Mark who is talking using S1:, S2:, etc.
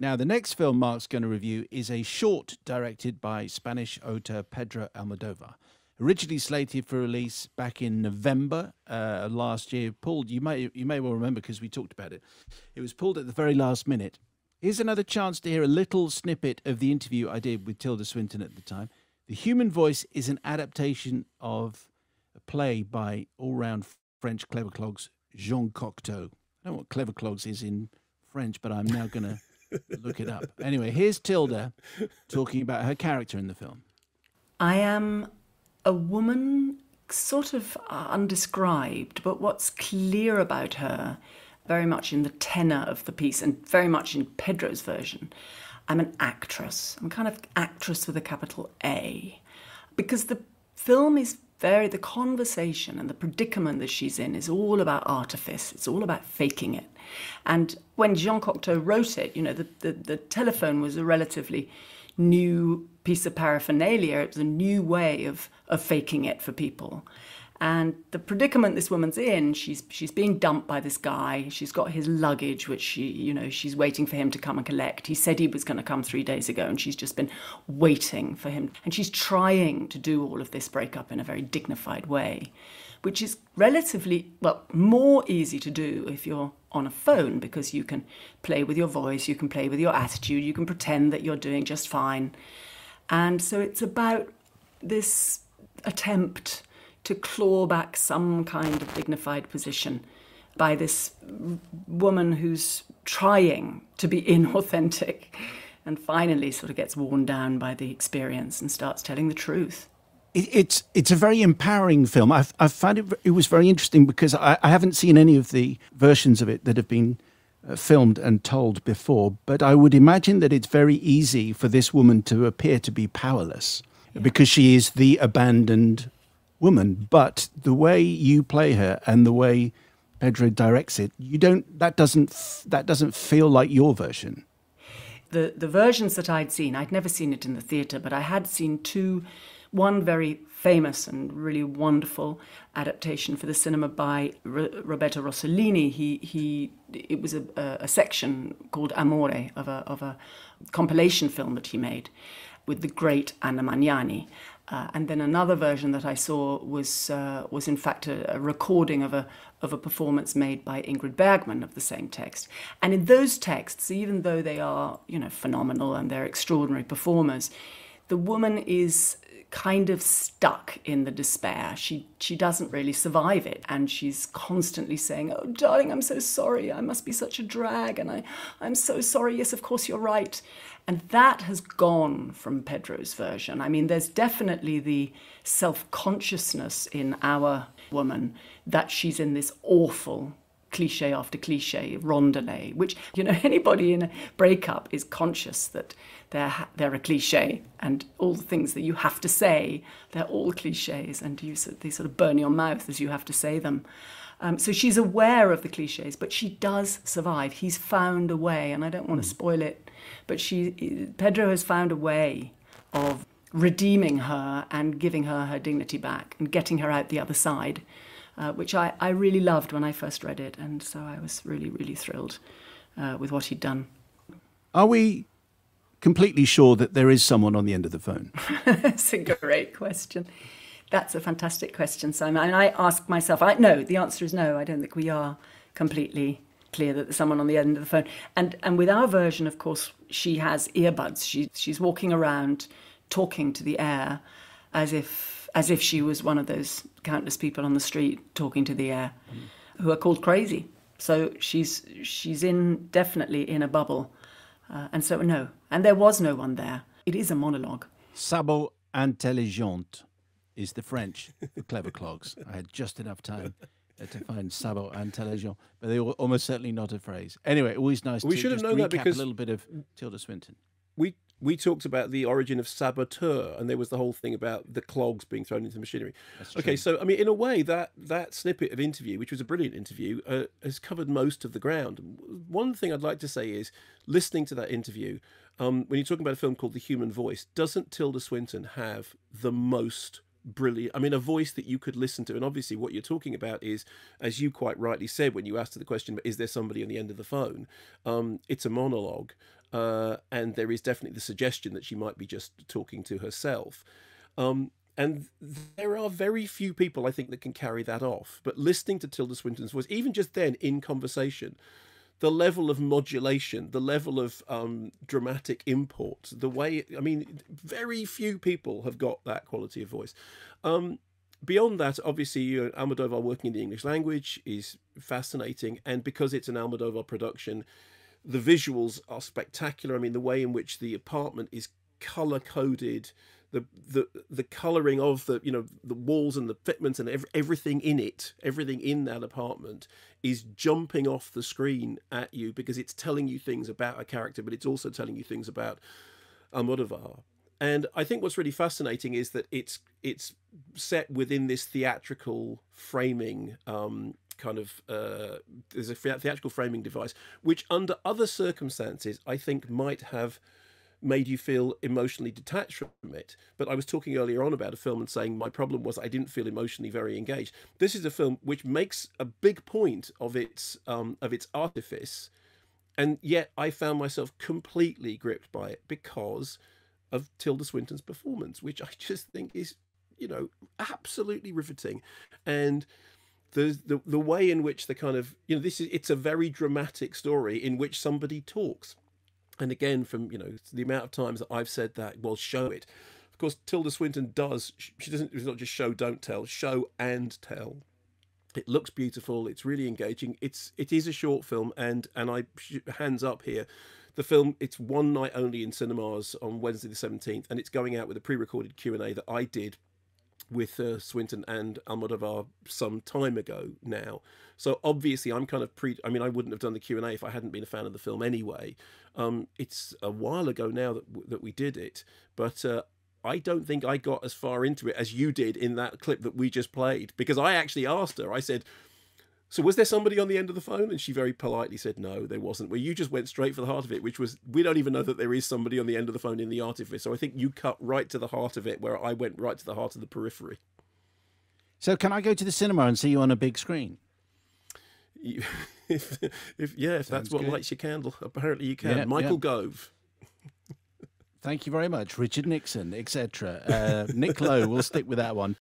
S1: Now, the next film Mark's going to review is a short directed by Spanish author Pedro Almodovar. Originally slated for release back in November uh, last year, pulled. You may you may well remember because we talked about it. It was pulled at the very last minute. Here's another chance to hear a little snippet of the interview I did with Tilda Swinton at the time. The Human Voice is an adaptation of a play by all-round French clever clogs Jean Cocteau. I don't know what clever clogs is in French, but I'm now going to look it up. Anyway, here's Tilda talking about her character in the film.
S2: I am a woman sort of undescribed, but what's clear about her, very much in the tenor of the piece and very much in Pedro's version, I'm an actress. I'm kind of actress with a capital A. Because the film is very, the conversation and the predicament that she's in is all about artifice. It's all about faking it. And when Jean Cocteau wrote it, you know, the, the, the telephone was a relatively new piece of paraphernalia. It was a new way of, of faking it for people. And the predicament this woman's in, she's she's being dumped by this guy. She's got his luggage, which she, you know, she's waiting for him to come and collect. He said he was going to come three days ago, and she's just been waiting for him. And she's trying to do all of this breakup in a very dignified way, which is relatively well more easy to do if you're on a phone because you can play with your voice, you can play with your attitude, you can pretend that you're doing just fine. And so it's about this attempt to claw back some kind of dignified position by this woman who's trying to be inauthentic and finally sort of gets worn down by the experience and starts telling the truth.
S1: it's it's a very empowering film. I've, I've found it it was very interesting because I, I haven't seen any of the versions of it that have been uh, filmed and told before, but I would imagine that it's very easy for this woman to appear to be powerless yeah. because she is the abandoned woman, but the way you play her and the way Pedro directs it, you don't. That doesn't. That doesn't feel like your version.
S2: The the versions that I'd seen, I'd never seen it in the theatre, but I had seen two. One very famous and really wonderful adaptation for the cinema by R- Roberto Rossellini. He he. It was a, a, a section called Amore of a of a compilation film that he made with the great Anna Magnani. Uh, and then another version that I saw was uh, was in fact a, a, recording of a of a performance made by Ingrid Bergman of the same text. And in those texts, even though they are you know phenomenal and they're extraordinary performers, the woman is kind of stuck in the despair. She she doesn't really survive it, and she's constantly saying, "Oh, darling, I'm so sorry. I must be such a drag, and I I'm so sorry. Yes, of course you're right." And that has gone from Pedro's version. I mean, there's definitely the self consciousness in our woman that she's in this awful cliche after cliche rondelay which you know anybody in a breakup is conscious that they're they're a cliche and all the things that you have to say they're all cliches and you they sort of burn your mouth as you have to say them. Um, so she's aware of the cliches but she does survive. He's found a way and i don't want to spoil it but she pedro has found a way of redeeming her and giving her her dignity back and getting her out the other side uh, which I, I really loved when I first read it. And so I was really, really thrilled uh, with what he'd done.
S1: Are we completely sure that there is someone on the end of the phone?
S2: That's a great question. That's a fantastic question, Simon. And I ask myself, I no, the answer is no. I don't think we are completely clear that there's someone on the end of the phone. And and with our version, of course, she has earbuds. She she's walking around talking to the air as if as if she was one of those countless people on the street talking to the air mm. who are called crazy. So she's she's in definitely in a bubble, uh, and so no, and there was no one there. It is a monologue.
S1: Sabot intelligent is the French for clever clogs. I had just enough time uh, to find sabot intelligent, but they were almost certainly not a phrase. Anyway, always nice. We to should have known that because a little bit of Tilda Swinton.
S3: We we talked about the origin of saboteur, and there was the whole thing about the clogs being thrown into the machinery. okay, so I mean, in a way, that that snippet of interview, which was a brilliant interview, uh, has covered most of the ground. One thing I'd like to say is, listening to that interview, um, when you're talking about a film called The Human Voice, doesn't Tilda Swinton have the most brilliant. I mean, a voice that you could listen to. And obviously, what you're talking about is, as you quite rightly said when you asked the question, is there somebody on the end of the phone? Um, it's a monologue. Uh, and there is definitely the suggestion that she might be just talking to herself. Um, and there are very few people, I think, that can carry that off. But listening to Tilda Swinton's voice, even just then in conversation, the level of modulation, the level of um, dramatic import, the way, I mean, very few people have got that quality of voice. Um, beyond that, obviously, you know, Almodovar working in the English language is fascinating. And because it's an Almodovar production, the visuals are spectacular. I mean, the way in which the apartment is color coded, the the the coloring of the you know the walls and the fitments and everything in it, everything in that apartment is jumping off the screen at you because it's telling you things about a character, but it's also telling you things about Almodovar. And I think what's really fascinating is that it's it's set within this theatrical framing um, kind of uh, there's a theatrical framing device, which under other circumstances I think might have made you feel emotionally detached from it. But I was talking earlier on about a film and saying my problem was I didn't feel emotionally very engaged. This is a film which makes a big point of its um, of its artifice, and yet I found myself completely gripped by it because of Tilda Swinton's performance, which I just think is you know absolutely riveting, and. The, the the way in which the kind of you know this is it's a very dramatic story in which somebody talks and again, from you know the amount of times that I've said that, well, show it. Of course, Tilda Swinton does. She doesn't. It's not just show, don't tell. Show and tell. It looks beautiful. It's really engaging. It's it is a short film, and and I hands up here. The film it's one night only in cinemas on Wednesday the seventeenth, and it's going out with a pre-recorded Q and A that I did with uh, Swinton and Almodovar some time ago now. So obviously, I'm kind of pre. I mean, I wouldn't have done the Q and A if I hadn't been a fan of the film anyway. Um, it's a while ago now that that we did it, but uh, I don't think I got as far into it as you did in that clip that we just played because I actually asked her. I said, so was there somebody on the end of the phone? And she very politely said, no, there wasn't. Well, you just went straight for the heart of it, which was, we don't even know that there is somebody on the end of the phone in the artifice. So I think you cut right to the heart of it, where I went right to the heart of the periphery.
S1: So can I go to the cinema and see you on a big screen?
S3: You, if, if, yeah, if Sounds that's what good. lights your candle, apparently you can. Yeah, Michael yeah. Gove.
S1: Thank you very much, Richard Nixon, etc. Uh, Nick Lowe. We'll stick with that one.